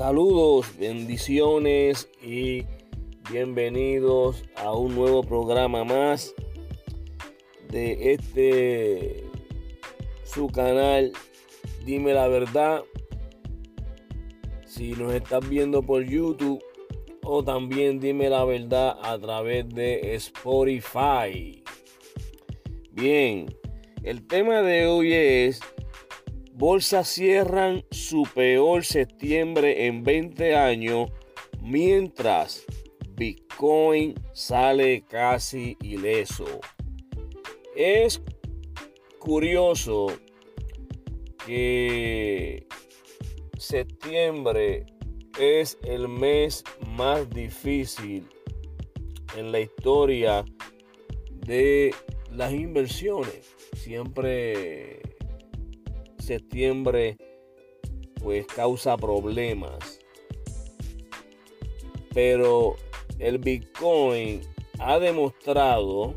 Saludos, bendiciones y bienvenidos a un nuevo programa más de este su canal Dime la verdad. Si nos estás viendo por YouTube o también dime la verdad a través de Spotify. Bien, el tema de hoy es Bolsas cierran su peor septiembre en 20 años, mientras Bitcoin sale casi ileso. Es curioso que septiembre es el mes más difícil en la historia de las inversiones. Siempre septiembre pues causa problemas. Pero el Bitcoin ha demostrado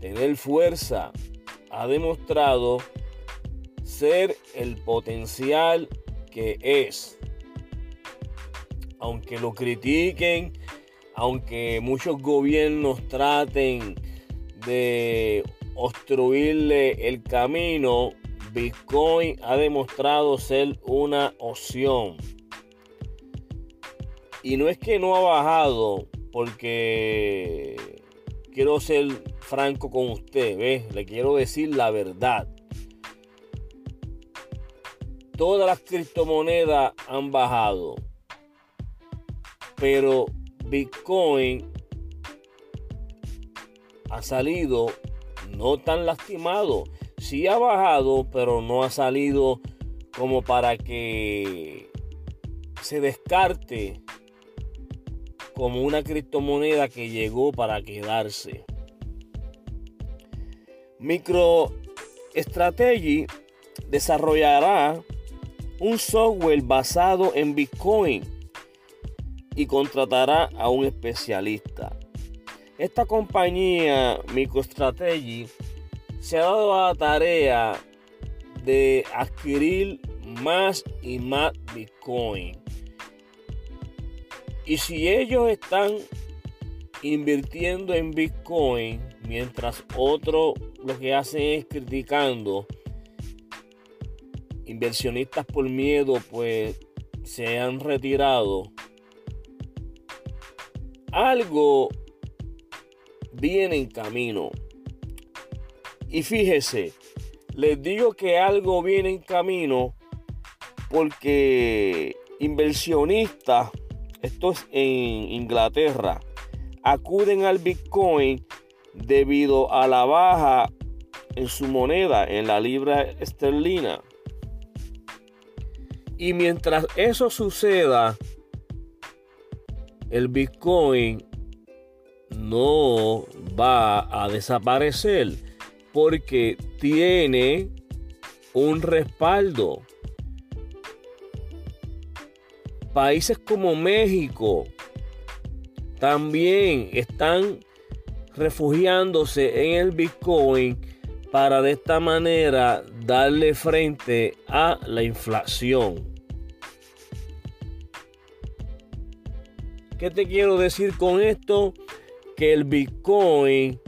tener fuerza, ha demostrado ser el potencial que es. Aunque lo critiquen, aunque muchos gobiernos traten de obstruirle el camino, Bitcoin ha demostrado ser una opción. Y no es que no ha bajado, porque quiero ser franco con usted, ¿ves? Le quiero decir la verdad. Todas las criptomonedas han bajado, pero Bitcoin ha salido no tan lastimado sí ha bajado, pero no ha salido como para que se descarte como una criptomoneda que llegó para quedarse. MicroStrategy desarrollará un software basado en Bitcoin y contratará a un especialista. Esta compañía MicroStrategy se ha dado la tarea de adquirir más y más Bitcoin. Y si ellos están invirtiendo en Bitcoin, mientras otros lo que hacen es criticando, inversionistas por miedo pues se han retirado. Algo viene en camino. Y fíjese, les digo que algo viene en camino porque inversionistas, esto es en Inglaterra, acuden al Bitcoin debido a la baja en su moneda, en la libra esterlina. Y mientras eso suceda, el Bitcoin no va a desaparecer porque tiene un respaldo. Países como México también están refugiándose en el Bitcoin para de esta manera darle frente a la inflación. ¿Qué te quiero decir con esto? Que el Bitcoin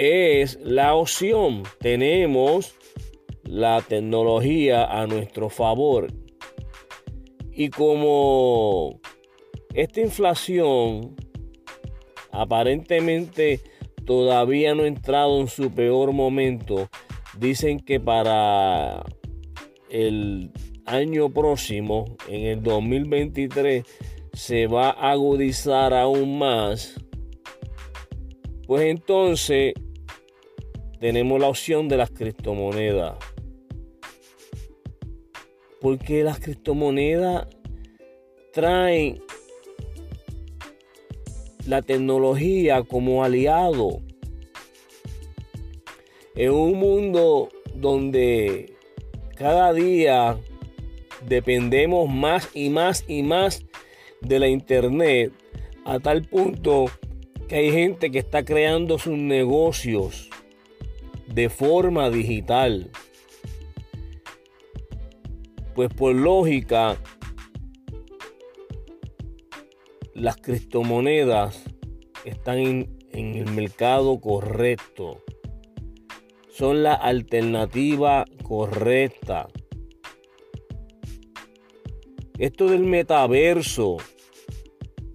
es la opción. Tenemos la tecnología a nuestro favor. Y como esta inflación aparentemente todavía no ha entrado en su peor momento, dicen que para el año próximo, en el 2023, se va a agudizar aún más. Pues entonces tenemos la opción de las criptomonedas. Porque las criptomonedas traen la tecnología como aliado. En un mundo donde cada día dependemos más y más y más de la internet a tal punto que hay gente que está creando sus negocios de forma digital. Pues por lógica, las criptomonedas están en, el mercado correcto. Son la alternativa correcta. Esto del metaverso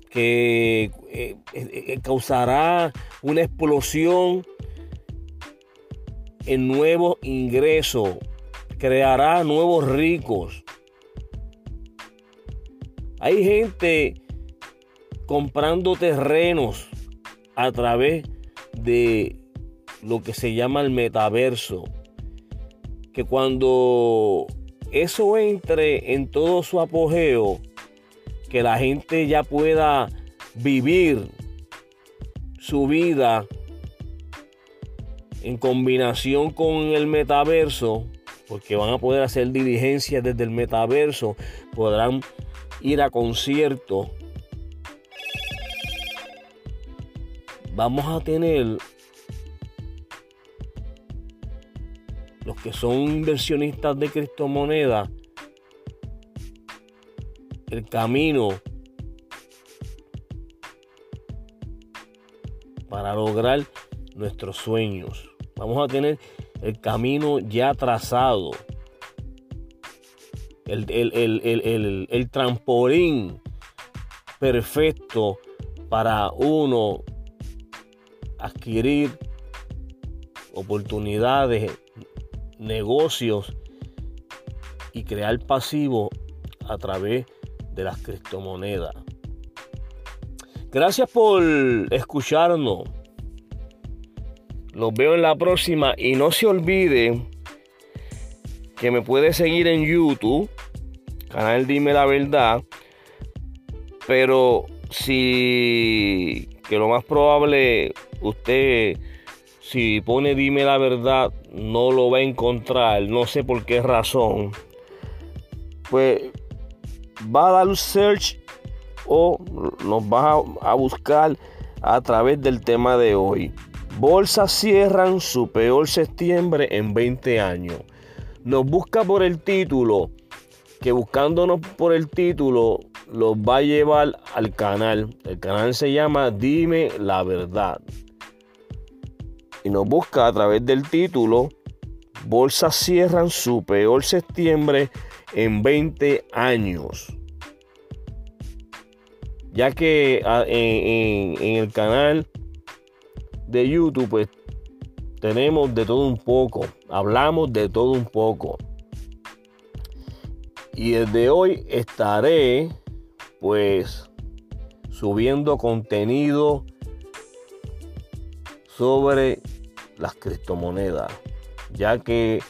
que eh, eh, eh, causará una explosión en nuevos ingresos, creará nuevos ricos. Hay gente comprando terrenos a través de lo que se llama el metaverso. Que cuando eso entre en todo su apogeo, que la gente ya pueda vivir su vida en combinación con el metaverso, porque van a poder hacer diligencias desde el metaverso, podrán ir a conciertos. Vamos a tener los que son inversionistas de criptomonedas el camino para lograr nuestros sueños. Vamos a tener el camino ya trazado. El, el, trampolín perfecto para uno adquirir oportunidades, negocios y crear pasivo a través de las criptomonedas. Gracias por escucharnos. Los veo en la próxima y no se olvide que me puede seguir en YouTube, canal Dime la Verdad, pero si que lo más probable usted si pone Dime la Verdad no lo va a encontrar, no sé por qué razón. Pues va a dar un search o nos va a buscar a través del tema de hoy. Bolsas cierran su peor septiembre en 20 años. Nos busca por el título, que buscándonos por el título los va a llevar al canal. El canal se llama Dime la verdad. Y nos busca a través del título. Bolsas cierran su peor septiembre en 20 años. Ya que ah, en, el canal de YouTube pues tenemos de todo un poco, hablamos de todo un poco. Y desde hoy estaré pues subiendo contenido sobre las criptomonedas, ya que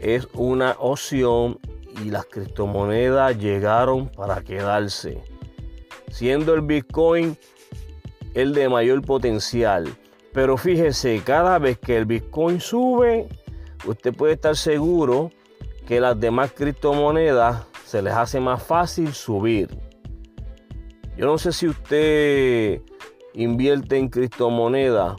es una opción y las criptomonedas llegaron para quedarse, siendo el Bitcoin el de mayor potencial. Pero fíjese, cada vez que el Bitcoin sube, usted puede estar seguro que las demás criptomonedas se les hace más fácil subir. Yo no sé si usted invierte en criptomonedas,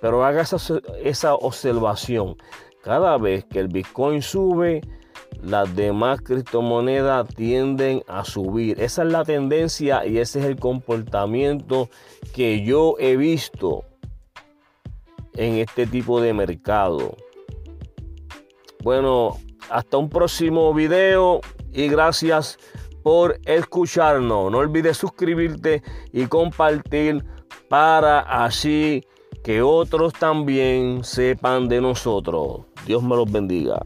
pero haga esa, esa observación. Cada vez que el Bitcoin sube, las demás criptomonedas tienden a subir. Esa es la tendencia y ese es el comportamiento que yo he visto en este tipo de mercado. Bueno, hasta un próximo video y gracias por escucharnos. No olvides suscribirte y compartir para así que otros también sepan de nosotros. Dios me los bendiga.